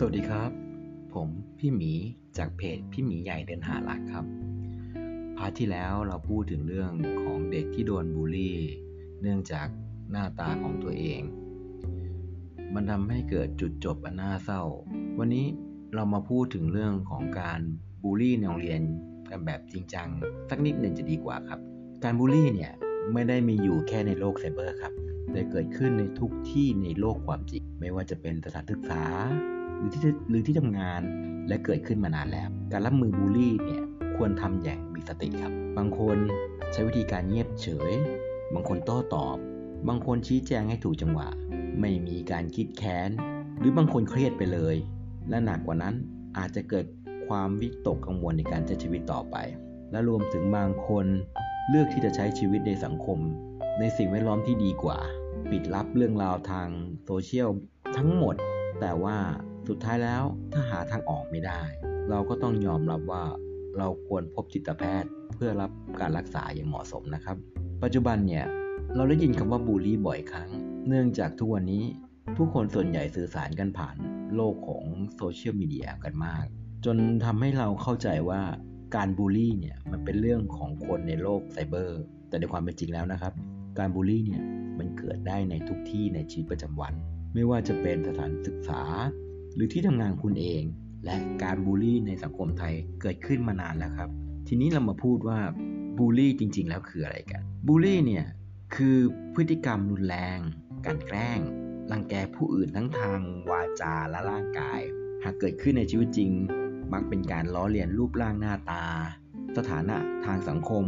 สวัสดีครับ ผมพี่หมีจากเพจพี่หมีใหญ่เดินหารักครับ พาร์ทที่แล้วเราพูดถึงเรื่องของเด็กที่โดนบูลลี่ เนื่องจากหน้าตาของตัวเอง มันทำให้เกิดจุดจบอันน่าเศร้า วันนี้เรามาพูดถึงเรื่องของการบูลลี่ในโรงเรียนกันแบบจริงจังสักนิดหนึ่งจะดีกว่าครับ การบูลลี่เนี่ยไม่ได้มีอยู่แค่ในโลกไซเบอร์ครับแต่เกิดขึ้นในทุกที่ในโลกความจริง ไม่ว่าจะเป็นสถานศึกษา หรือที่หรือที่ทำงานและเกิดขึ้นมานานแล้ว การรับมือบูลลี่เนี่ยควรทำอย่างมีสติครับ บางคนใช้วิธีการเงียบเฉย บางคนโต้ตอบ บางคนชี้แจงให้ถูกจังหวะ ไม่มีการคิดแค้น หรือบางคนเครียดไปเลย และหนักกว่านั้นอาจจะเกิดความวิตกกังวลในการใช้ชีวิตต่อไป และรวมถึงบางคนเลือกที่จะใช้ชีวิตในสังคม ในสิ่งแวดล้อมที่ดีกว่า ปิดลับเรื่องราวทางโซเชียลทั้งหมด แต่ว่า สุดท้ายแล้วถ้าหาทางออกไม่ได้ เราก็ต้องยอมรับว่าเราควรพบจิตแพทย์เพื่อรับการรักษาอย่างเหมาะสมนะครับ ปัจจุบันเนี่ยเราได้ยินคำว่าบูลลี่บ่อยครั้ง เนื่องจากทุกวันนี้ผู้คนส่วนใหญ่สื่อสารกันผ่านโลกของโซเชียลมีเดียกันมาก จนทำให้เราเข้าใจว่าการบูลลี่เนี่ยมันเป็นเรื่องของคนในโลกไซเบอร์ แต่ในความเป็นจริงแล้วนะครับ การบูลลี่เนี่ยมันเกิดได้ในทุกที่ในชีวิตประจำวัน ไม่ว่าจะเป็นสถานศึกษา หรือที่ทำงานคุณเอง และการบูลลี่ในสังคมไทยเกิดขึ้นมานานแล้วครับ ทีนี้เรามาพูดว่าบูลลี่จริง ๆ แล้วคืออะไรกันบูลลี่เนี่ยคือพฤติกรรมรุนแรง การแกล้งรังแกผู้อื่นทั้งทางวาจาและร่างกาย หากเกิดขึ้นในชีวิตจริง มักเป็นการล้อเลียนรูปร่างหน้าตา สถานะทางสังคม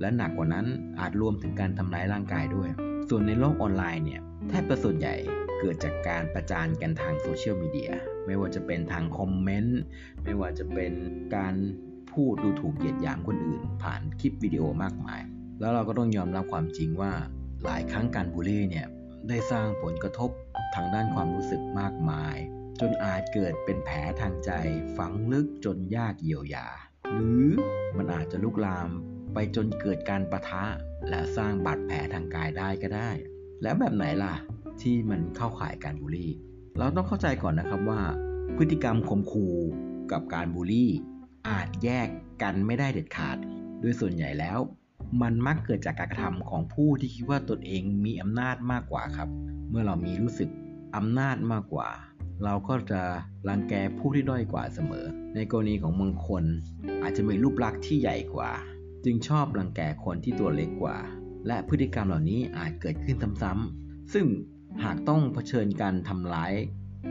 และหนักกว่านั้นอาจรวมถึงการทำร้ายร่างกายด้วย ส่วนในโลกออนไลน์เนี่ยแทบจะส่วนใหญ่ เกิดจากการประจานกันทางโซเชียลมีเดียไม่ว่าจะเป็นทางคอมเมนต์ไม่ว่าจะเป็นการพูดดูถูกเหยียดหยามคนอื่น ผ่านคลิปวิดีโอมากมาย แล้วเราก็ต้องยอมรับความจริงว่าหลายครั้งการบูลลี่เนี่ยได้สร้างผลกระทบทางด้านความรู้สึกมากมาย จนอาจเกิดเป็นแผลทางใจฝังลึกจนยากเยียวยา หรือมันอาจจะลุกลามไปจนเกิดการประทะ และสร้างบาดแผลทางกายได้ก็ได้ แล้วแบบไหนล่ะ ที่มันเข้าข่ายการบูลลี่ เราต้องเข้าใจก่อนนะครับว่า พฤติกรรมข่มขู่กับการบูลลี่ อาจแยกกันไม่ได้เด็ดขาด โดยส่วนใหญ่แล้ว มันมักเกิดจากการกระทำของผู้ที่คิดว่าตนเองมีอำนาจมากกว่าครับ เมื่อเรามีรู้สึกอำนาจมากกว่า เราก็จะรังแกผู้ที่ด้อยกว่าเสมอ ในกรณีของบางคน อาจจะมีรูปลักษณ์ที่ใหญ่กว่า จึงชอบรังแกคนที่ตัวเล็กกว่า และพฤติกรรมเหล่านี้อาจเกิดขึ้นซ้ำๆซึ่ง หากต้องเผชิญการทำร้าย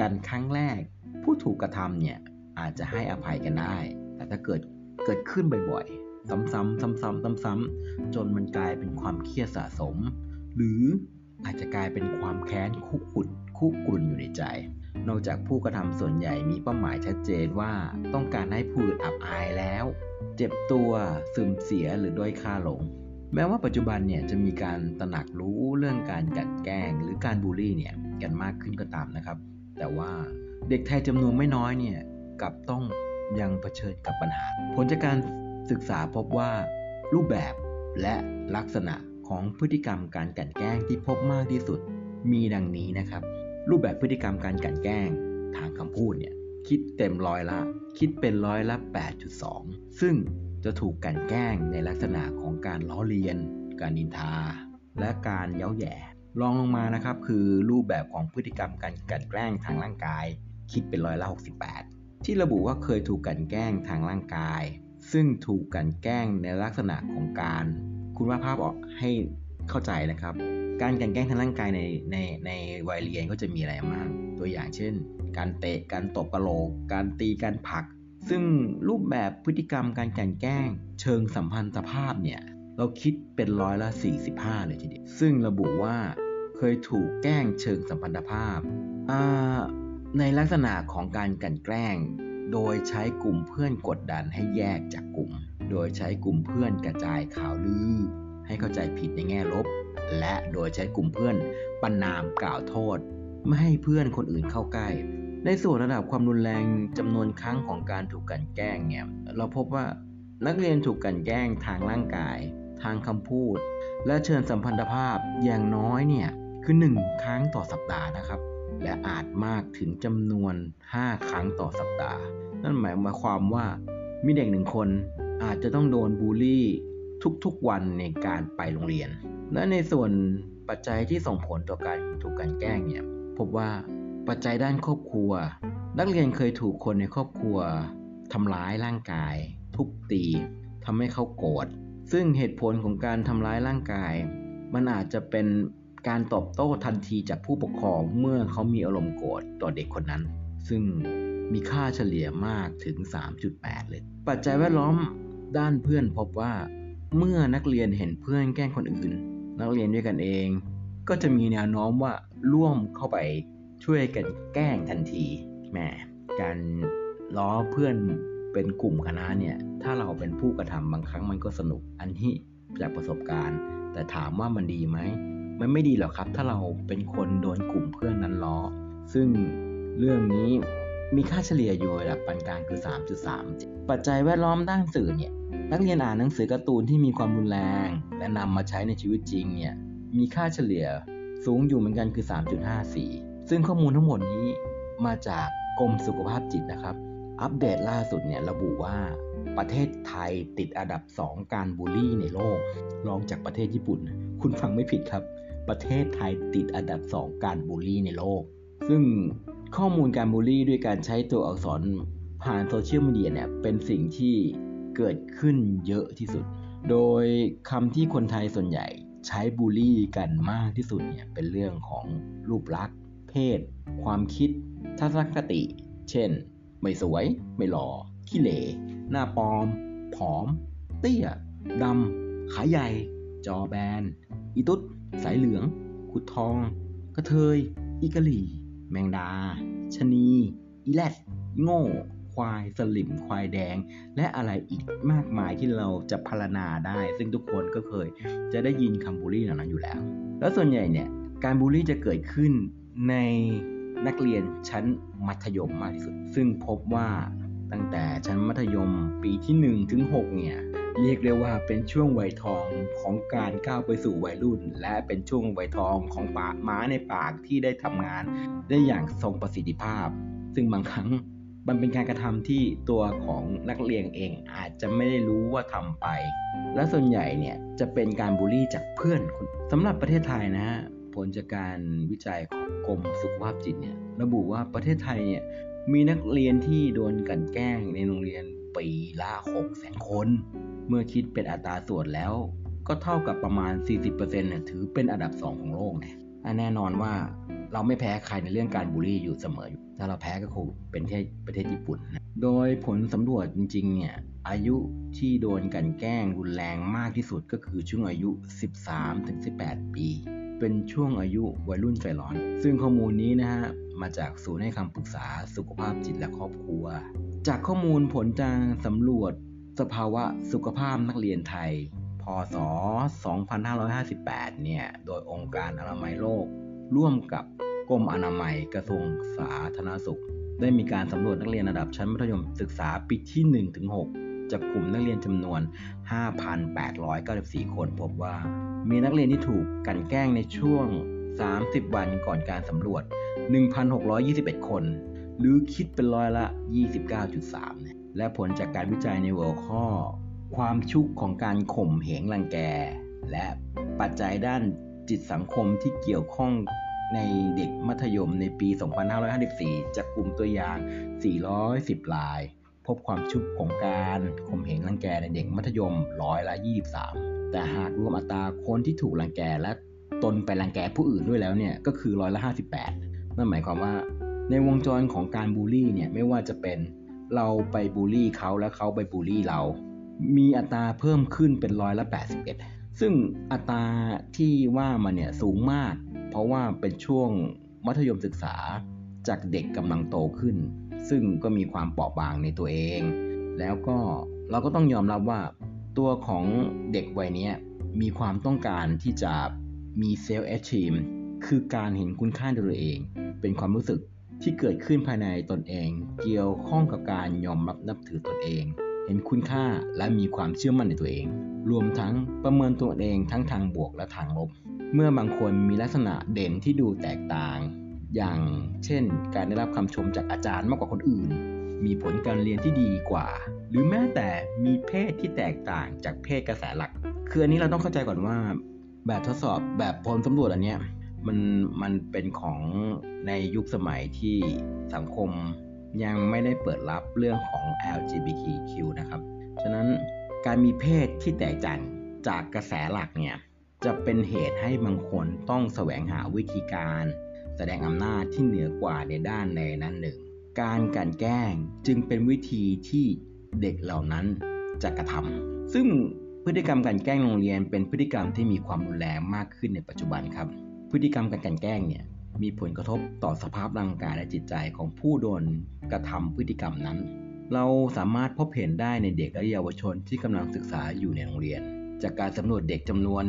กันครั้งแรก ผู้ถูกกระทำเนี่ยอาจจะให้อภัยกันได้ แต่ถ้าเกิดเกิดขึ้นบ่อยๆ ซ้ำๆซ้ำๆซ้ำๆจนมันกลายเป็นความเครียดสะสม หรืออาจจะกลายเป็นความแค้นคุกุ่นคุกกรุ่นอยู่ในใจ นอกจากผู้กระทำส่วนใหญ่มีเป้าหมายชัดเจนว่าต้องการให้ผู้อื่นอับอายแล้ว เจ็บตัวซึมเสียหรือด้อยค่าลง แม้ว่าปัจจุบันเนี่ยจะมีการตระหนักรู้เรื่องการกลันแกล้งหรือการบูลลี่เนี่ยกันมากขึ้นก็ตามนะครับ แต่ว่าเด็กไทยจำนวนไม่น้อยเนี่ยกับต้องยังเผชิญกับปัญหา ผลจากการศึกษาพบว่ารูปแบบและลักษณะของพฤติกรรมการกันแกล้งที่พบมากที่สุดมีดังนี้นะครับ รูปแบบพฤติกรรมการกันแกล้งทางคำพูดเนี่ยคิดเต็มร้อยละ คิดเป็นร้อยละ 8.2 ซึ่ง จะถูกกันแกล้งในลักษณะของการล้อเลียน การนินทา และการเย้าแย่รองลงมานะครับคือรูปแบบของพฤติกรรมการกันแกล้งทางร่างกาย คิดเป็นร้อยละ68 ที่ระบุว่าเคยถูกกันแกล้งทางร่างกาย ซึ่งถูกกันแกล้งในลักษณะของการ คุณว่าภาพออกให้เข้าใจนะครับ การกันแกล้งทางร่างกายในในในวัยเรียนก็จะมีอะไรบ้างตัวอย่างเช่น การเตะการตบกระโหลก การตีการผลัก ซึ่งรูปแบบพฤติกรรมการกลั่นแกล้ง เชิงสัมพันธภาพเนี่ยเราคิดเป็นร้อยละ 45 เลยทีเดียว ซึ่งระบุว่าเคยถูกแกล้งเชิงสัมพันธภาพ ในลักษณะของการกลั่นแกล้ง โดยใช้กลุ่มเพื่อนกดดันให้แยกจากกลุ่ม โดยใช้กลุ่มเพื่อนกระจายข่าวลือ ให้เข้าใจผิดในแง่ลบ และโดยใช้กลุ่มเพื่อนประนามกล่าวโทษ ไม่ให้เพื่อนคนอื่นเข้าใกล้ ในส่วนระดับความรุนแรงจำนวนครั้งของการถูกกันแกล้งเนี่ยเราพบว่านักเรียนถูกกันแกล้งทางร่างกาย ทางคำพูด และเชิญสัมพันธภาพอย่างน้อยเนี่ยคือ 1 ครั้งต่อสัปดาห์นะครับ และอาจมากถึงจำนวน 5 ครั้งต่อสัปดาห์ นั่นหมายความว่ามีเด็กหนึ่งคนอาจจะต้องโดนบูลลี่ทุกๆวันในการไปโรงเรียน และในส่วนปัจจัยที่ส่งผลต่อการถูกการแกล้งเนี่ยพบว่า ปัจจัยด้านครอบครัว นักเรียนเคยถูกคนในครอบครัวทำร้ายร่างกาย ทุบตีทำให้เขาโกรธซึ่งเหตุผลของการทำร้ายร่างกาย มันอาจจะเป็นการตอบโต้ทันทีจากผู้ปกครองเมื่อเขามีอารมณ์โกรธต่อเด็กคนนั้น ซึ่งมีค่าเฉลี่ยมากถึง 3.8 เลย ปัจจัยแวดล้อมด้านเพื่อนพบว่า เมื่อนักเรียนเห็นเพื่อนแกล้งคนอื่น นักเรียนด้วยกันเอง ก็จะมีแนวโน้มว่าร่วมเข้าไป ช่วยกันแกล้งทันทีแหมการล้อเพื่อนเป็นกลุ่มคณะเนี่ย ถ้าเราเป็นผู้กระทำบางครั้งมันก็สนุก อันนี้จากประสบการณ์ แต่ถามว่ามันดีไหมมันไม่ดีหรอกครับ ถ้าเราเป็นคนโดนกลุ่มเพื่อนนั้นล้อ ซึ่งเรื่องนี้มีค่าเฉลี่ยอยู่ระดับปานกลางคือ 3.3 ปัจจัยแวดล้อมด้านสื่อเนี่ย นักเรียนอ่านหนังสือการ์ตูนที่มีความรุนแรง และนำมาใช้ในชีวิตจริงเนี่ย มีค่าเฉลี่ยสูงอยู่เหมือนกันคือ 3.54 ซึ่งข้อมูลทั้งหมดนี้มาจากกรมสุขภาพจิตนะครับ อัปเดตล่าสุดเนี่ยระบุว่าประเทศไทยติดอันดับ 2 การบูลลี่ในโลก รองจากประเทศญี่ปุ่น คุณฟังไม่ผิดครับ ประเทศไทยติดอันดับ 2 การบูลลี่ในโลก ซึ่งข้อมูลการบูลลี่ด้วยการใช้ตัวอักษรผ่านโซเชียลมีเดียเนี่ยเป็นสิ่งที่เกิดขึ้นเยอะที่สุด โดยคำที่คนไทยส่วนใหญ่ใช้บูลลี่กันมากที่สุดเนี่ยเป็นเรื่องของรูปลักษณ์ เพศ ความคิด ทัศนคติ เช่น ไม่สวย ไม่หล่อ ขี้เหร่หน้าปลอม ผอม เตี้ย ดำ ขาใหญ่ จอแบน อีตุ๊ด สายเหลือง ขุดทอง กระเทย อีกะหลี่ แมงดา ชนี อีแลดโง่ ควาย สลิม ควายแดง และอะไรอีกมากมายที่เราจะพรรณนาได้ ซึ่งทุกคนก็เคยจะได้ยินคำบูลลี่เหล่านั้นอยู่แล้ว แล้วส่วนใหญ่เนี่ย การบูลลี่จะเกิดขึ้น ในนักเรียนชั้นมัธยมมากที่สุด ซึ่งพบว่าตั้งแต่ชั้นมัธยมปีที่ 1 ถึง 6 เนี่ย เรียกได้ว่าเป็นช่วงวัยทองของการก้าวไปสู่วัยรุ่น และเป็นช่วงวัยทองของปาม้าในปากที่ได้ทำงาน ได้อย่างทรงประสิทธิภาพ ซึ่งบางครั้งมันเป็นการกระทำที่ตัวของนักเรียนเองอาจจะไม่ได้รู้ว่าทำไป และส่วนใหญ่เนี่ยจะเป็นการบูลลี่จากเพื่อนสำหรับประเทศไทยนะฮะ ลจากการวิจัยของกรมสุขภาพจิตเนี่ยระบุว่าประเทศไทยเนี่ยมีนักเรียนที่โดนกันแกล้งในโรงเรียนปีละ6แสนคน เมื่อคิดเป็นอัตราส่วนแล้ว ก็เท่ากับประมาณ 40%เนี่ยถือเป็นอันดับ 2 ของโลกนะแน่นอนว่าเราไม่แพ้ใครในเรื่องการบูลลี่อยู่เสมออยู่ ถ้าเราแพ้ก็คงเป็นแค่ประเทศญี่ปุ่นนะโดยผลสำรวจจริงๆเนี่ยอายุที่โดนกันแกล้งรุนแรงมากที่สุดก็คือช่วงอายุ 13-18 ปี เป็นช่วงอายุวัยรุ่นใจร้อน ซึ่งข้อมูลนี้นะฮะมาจากศูนย์ให้คำปรึกษาสุขภาพจิตและครอบครัว จากข้อมูลผลจากสำรวจสภาวะสุขภาพนักเรียนไทย พศ 2558 เนี่ย โดยองค์การอนามัยโลก ร่วมกับกรมอนามัยกระทรวงสาธารณสุข ได้มีการสำรวจนักเรียนระดับชั้นมัธยมศึกษาปีที่ 1-6 จากกลุ่มนักเรียนจำนวน 5,894 คนพบว่า มีนักเรียนที่ถูกกันแกล้งในช่วง 30 วันก่อนการสำรวจ 1,621 คน หรือคิดเป็นร้อยละ 29.3 และผลจากการวิจัยในหัวข้อ ความชุกของการข่มเหงรังแก และปัจจัยด้านจิตสังคมที่เกี่ยวข้องในเด็กมัธยมในปี 2554 จากกลุ่มตัวอย่าง 410ราย พบความชุกของการข่มเหงรังแกในเด็กมัธยมร้อยละ 23 แต่หากรวมอัตราคนที่ถูกรังแกและตนไปรังแกผู้อื่นด้วยแล้วเนี่ยก็คือร้อยละ 58 นั่นหมายความว่า ในวงจรของการบูลลี่เนี่ยไม่ว่าจะเป็นเราไปบูลลี่เขาและเขาไปบูลลี่เรา มีอัตราเพิ่มขึ้นเป็นร้อยละ 81 ซึ่งอัตราที่ว่ามาเนี่ยสูงมาก เพราะว่าเป็นช่วงมัธยมศึกษาจากเด็กกำลังโตขึ้น ซึ่งก็มีความเปราะบางในตัวเอง แล้วก็เราก็ต้องยอมรับว่าตัวของเด็กวัยนี้มีความต้องการที่จะมีเซลล์แอชชีมคือการเห็นคุณค่าในตัวเอง เป็นความรู้สึกที่เกิดขึ้นภายในตนเอง เกี่ยวข้องกับการยอมรับนับถือตนเอง เห็นคุณค่าและมีความเชื่อมั่นในตัวเอง รวมทั้งประเมินตัวเองทั้งทางบวกและทางลบ เมื่อบางคนมีลักษณะเด่นที่ดูแตกต่าง อย่างเช่น การได้รับคำชมจากอาจารย์มากกว่าคนอื่น มีผลการเรียนที่ดีกว่า หรือแม้แต่มีเพศที่แตกต่างจากเพศกระแสหลัก คืออันนี้เราต้องเข้าใจก่อนว่า แบบทดสอบแบบผลสำรวจอันเนี้ยมันมันเป็นของในยุคสมัยที่สังคมยังไม่ได้เปิดรับเรื่องของ LGBTQ นะครับ ฉะนั้นการมีเพศที่แตกต่างจากกระแสหลักเนี่ยจะเป็นเหตุให้บางคนต้องแสวงหาวิธีการ แสดงอำนาจที่เหนือกว่าในด้านในนั้นหนึ่ง การกันแกล้งจึงเป็นวิธีที่เด็กเหล่านั้นจะกระทำซึ่งพฤติกรรมการแกล้งโรงเรียน เป็นพฤติกรรมที่มีความรุนแรงมากขึ้นในปัจจุบันครับ พฤติกรรมการกันแกล้งเนี่ยมีผลกระทบต่อสภาพร่างกายและจิตใจของผู้โดนกระทำพฤติกรรมนั้น เราสามารถพบเห็นได้ในเด็กและเยาวชนที่กำลังศึกษาอยู่ในโรงเรียน จากการสำรวจเด็กจำนวน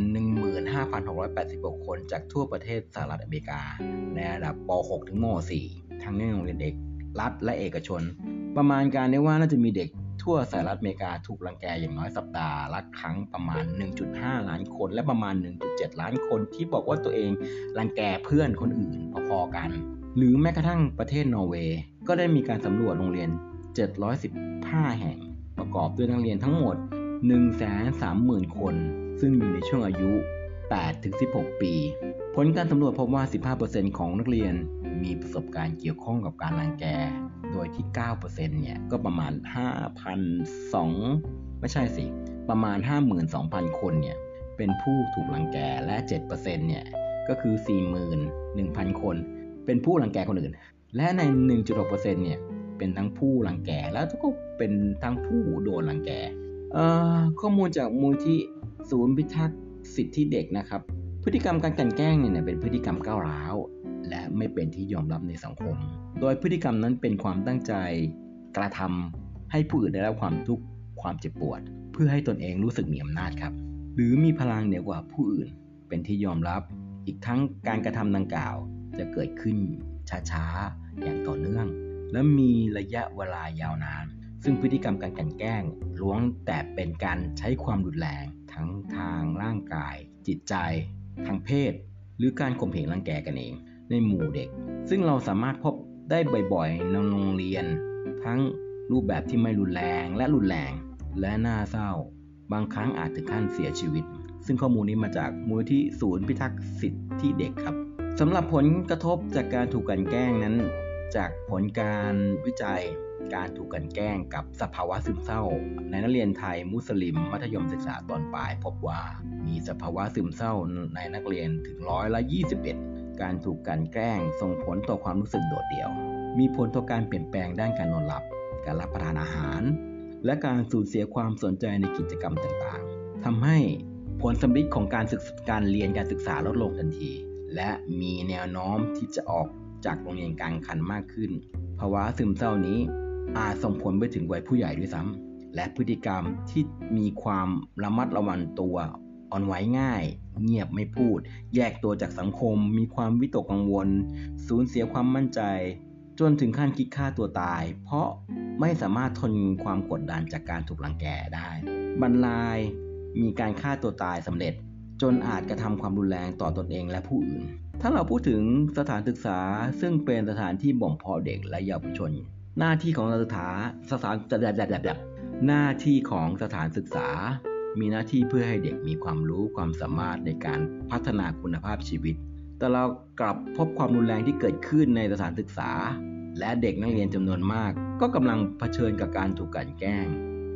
15,686 คนจากทั่วประเทศสหรัฐอเมริกา ในระดับป .6 ถึงม .4 ทั้งในโรงเรียนเด็กรัฐและเอกชน ประมาณการได้ว่าน่าจะมีเด็กทั่วสหรัฐอเมริกาถูกรังแกอย่างน้อยสัปดาห์ละครั้งประมาณ 1.5 ล้านคนและประมาณ 1.7 ล้านคนที่บอกว่าตัวเองรังแกเพื่อนคนอื่นพอๆกัน หรือแม้กระทั่งประเทศนอร์เวย์ก็ได้มีการสำรวจโรงเรียน 715 แห่งประกอบด้วยนักเรียนทั้งหมด 130,000 คน ซึ่งอยู่ในช่วงอายุ 8-16 ปี ผลการสำรวจพบว่า 15%ของนักเรียนมีประสบการณ์เกี่ยวข้องกับการรังแก โดยที่ 9%เนี่ย ก็ประมาณ5,200ไม่ใช่สิ ประมาณ 52,000 คนเนี่ย เป็นผู้ถูกรังแก และ 7%เนี่ย ก็คือ 41,000 คน เป็นผู้รังแกคนอื่น และใน 1.6%เนี่ย เป็นทั้งผู้รังแก แล้วก็เป็นทั้งผู้โดนรังแก ข้อมูลจากมูลที่ศูนย์พิทักษ์สิทธิเด็กนะครับ พฤติกรรมการกันแกล้งเนี่ยเป็นพฤติกรรมก้าวร้าว และไม่เป็นที่ยอมรับในสังคม โดยพฤติกรรมนั้นเป็นความตั้งใจกระทำให้ผู้อื่นได้รับความทุกข์ความเจ็บปวด เพื่อให้ตนเองรู้สึกมีอำนาจครับ หรือมีพลังเหนือกว่าผู้อื่น เป็นที่ยอมรับ อีกทั้งการกระทำดังกล่าว จะเกิดขึ้นช้าๆอย่างต่อเนื่อง และมีระยะเวลายาวนาน ซึ่งพฤติกรรมการกันแกล้งล้วนแต่เป็นการใช้ความรุนแรงทั้งทางร่างกาย จิตใจ ทางเพศ หรือการข่มเหงรังแกกันเอง ในหมู่เด็ก ซึ่งเราสามารถพบได้บ่อยๆในโรงเรียน ทั้งรูปแบบที่ไม่รุนแรงและรุนแรงและน่าเศร้า บางครั้งอาจถึงขั้นเสียชีวิต ซึ่งข้อมูลนี้มาจากมูลที่ศูนย์พิทักษ์สิทธิเด็กครับสำหรับผลกระทบจากการถูกกันแกล้งนั้น จากผลการวิจัย การถูกกันแกล้งกับสภาวะซึมเศร้า ในนักเรียนไทยมุสลิม มัธยมศึกษาตอนปลายพบว่า มีสภาวะซึมเศร้าในนักเรียนถึงร้อยละ 21 การถูกกันแกล้งส่งผลต่อความรู้สึกโดดเดี่ยว มีผลต่อการเปลี่ยนแปลงด้านการนอนหลับ การรับประทานอาหาร และการสูญเสียความสนใจในกิจกรรมต่างๆทำให้ผลสำลิดของการศึกการเรียนการศึกษาลดลงทันที และมีแนวโน้มที่จะออกจากโรงเรียนกลางคันมากขึ้น ภาวะซึมเศร้านี้ อาจส่งผลไปถึงวัยผู้ใหญ่ด้วยซ้ำและพฤติกรรมที่มีความระมัดระวังตัวอ่อนไหวง่าย เงียบไม่พูด แยกตัวจากสังคม มีความวิตกกังวล สูญเสียความมั่นใจ จนถึงขั้นคิดฆ่าตัวตาย เพราะไม่สามารถทนความกดดันจากการถูกลังแกได้ บรรลัยมีการฆ่าตัวตายสำเร็จ จนอาจกระทำความรุนแรงต่อตอนเองและผู้อื่น ถ้าเราพูดถึงสถานศึกษาซึ่งเป็นสถานที่บ่มเพาะเด็กและเยาวชน หน้าที่ของสถาสถานแบบแบบแบบหน้าที่ของสถานศึกษา มีหน้าที่เพื่อให้เด็กมีความรู้ความสามารถในการพัฒนาคุณภาพชีวิต แต่เรากลับพบความรุนแรงที่เกิดขึ้นในสถานศึกษา และเด็กนักเรียนจำนวนมาก ก็กำลังเผชิญกับการถูกกันแกล้ง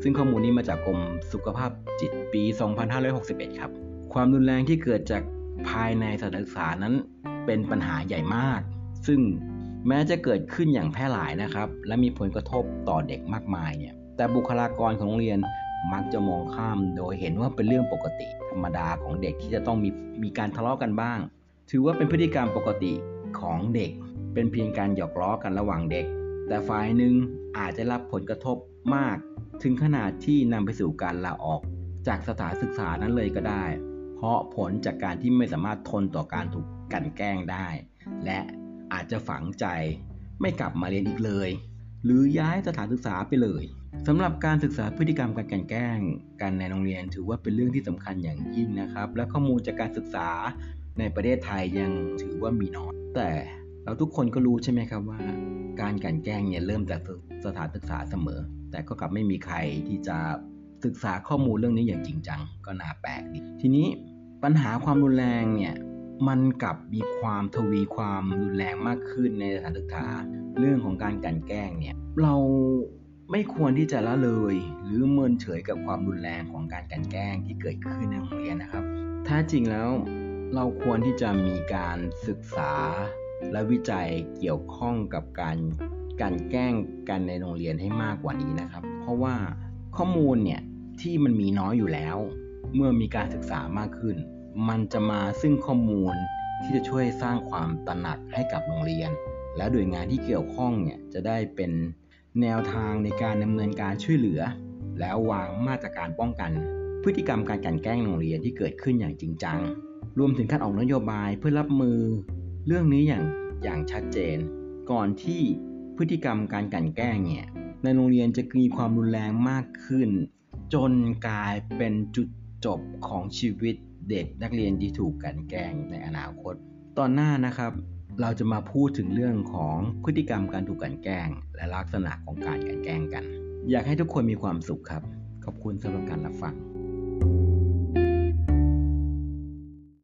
ซึ่งข้อมูลนี้มาจากกรมสุขภาพจิตปี 2561 ครับ ความรุนแรงที่เกิดจากภายในสถานศึกษานั้นเป็นปัญหาใหญ่มาก ซึ่ง แม้จะเกิดขึ้นอย่างแพร่หลายนะครับ และมีผลกระทบต่อเด็กมากมายเนี่ย แต่บุคลากรของโรงเรียนมักจะมองข้ามโดยเห็นว่าเป็นเรื่องปกติ ธรรมดาของเด็กที่จะต้องมีมีการทะเลาะกันบ้าง ถือว่าเป็นพฤติกรรมปกติของเด็ก เป็นเพียงการหยอกล้อกันระหว่างเด็ก แต่ฝ่ายหนึ่งอาจจะรับผลกระทบมาก ถึงขนาดที่นำไปสู่การลาออก จากสถานศึกษานั้นเลยก็ได้ เพราะผลจากการที่ไม่สามารถทนต่อการถูกกันแกล้งได้ และ อาจจะฝังใจไม่กลับมาเรียนอีกเลย หรือย้ายสถานศึกษาไปเลยสำหรับการศึกษาพฤติกรรมการแกล้งกันในโรงเรียนถือว่าเป็นเรื่องที่สำคัญอย่างยิ่งนะครับ และข้อมูลจากการศึกษาในประเทศไทยยังถือว่ามีน้อยแต่เราทุกคนก็รู้ใช่ไหมครับว่า การกันแกล้งเนี่ยเริ่มจากสถานศึกษาเสมอ แต่ก็กลับไม่มีใครที่จะศึกษาข้อมูลเรื่องนี้อย่างจริงจังก็น่าแปลกดีทีนี้ปัญหาความรุนแรงเนี่ย มันกลับมีความทวีความรุนแรงมากขึ้นในสถานศึกษา เรื่องของการกันแกล้งเนี่ยเราไม่ควรที่จะละเลย หรือเมินเฉยกับความรุนแรงของการกันแกล้งที่เกิดขึ้นในโรงเรียนนะครับแท้จริงแล้วเราควรที่จะมีการศึกษาและวิจัยเกี่ยวข้องกับการกันแกล้งกันในโรงเรียนให้มากกว่านี้นะครับ เพราะว่าข้อมูลเนี่ยที่มันมีน้อยอยู่แล้ว เมื่อมีการศึกษามากขึ้น มันจะมาซึ่งข้อมูลที่จะช่วยสร้างความตระหนักให้กับโรงเรียน และโดยงานที่เกี่ยวข้องเนี่ยจะได้เป็นแนวทางในการดำเนินการช่วยเหลือ แล้ววางมาตรการป้องกัน พฤติกรรมการกลั่นแกล้งโรงเรียนที่เกิดขึ้นอย่างจริงจัง รวมถึงการออกนโยบายเพื่อรับมือ เรื่องนี้อย่างอย่างชัดเจน ก่อนที่พฤติกรรมการกลั่นแกล้งเนี่ยในโรงเรียนจะมีความรุนแรงมากขึ้น จนกลายเป็นจุดจบของชีวิต เด็กนักเรียนที่ถูกกลั่นแกล้งในอนาคต ตอนหน้านะครับ เราจะมาพูดถึงเรื่องของพฤติกรรมการถูกกลั่นแกล้ง และลักษณะของการกลั่นแกล้งกัน อยากให้ทุกคนมีความสุขครับ ขอบคุณสำหรับการรับฟัง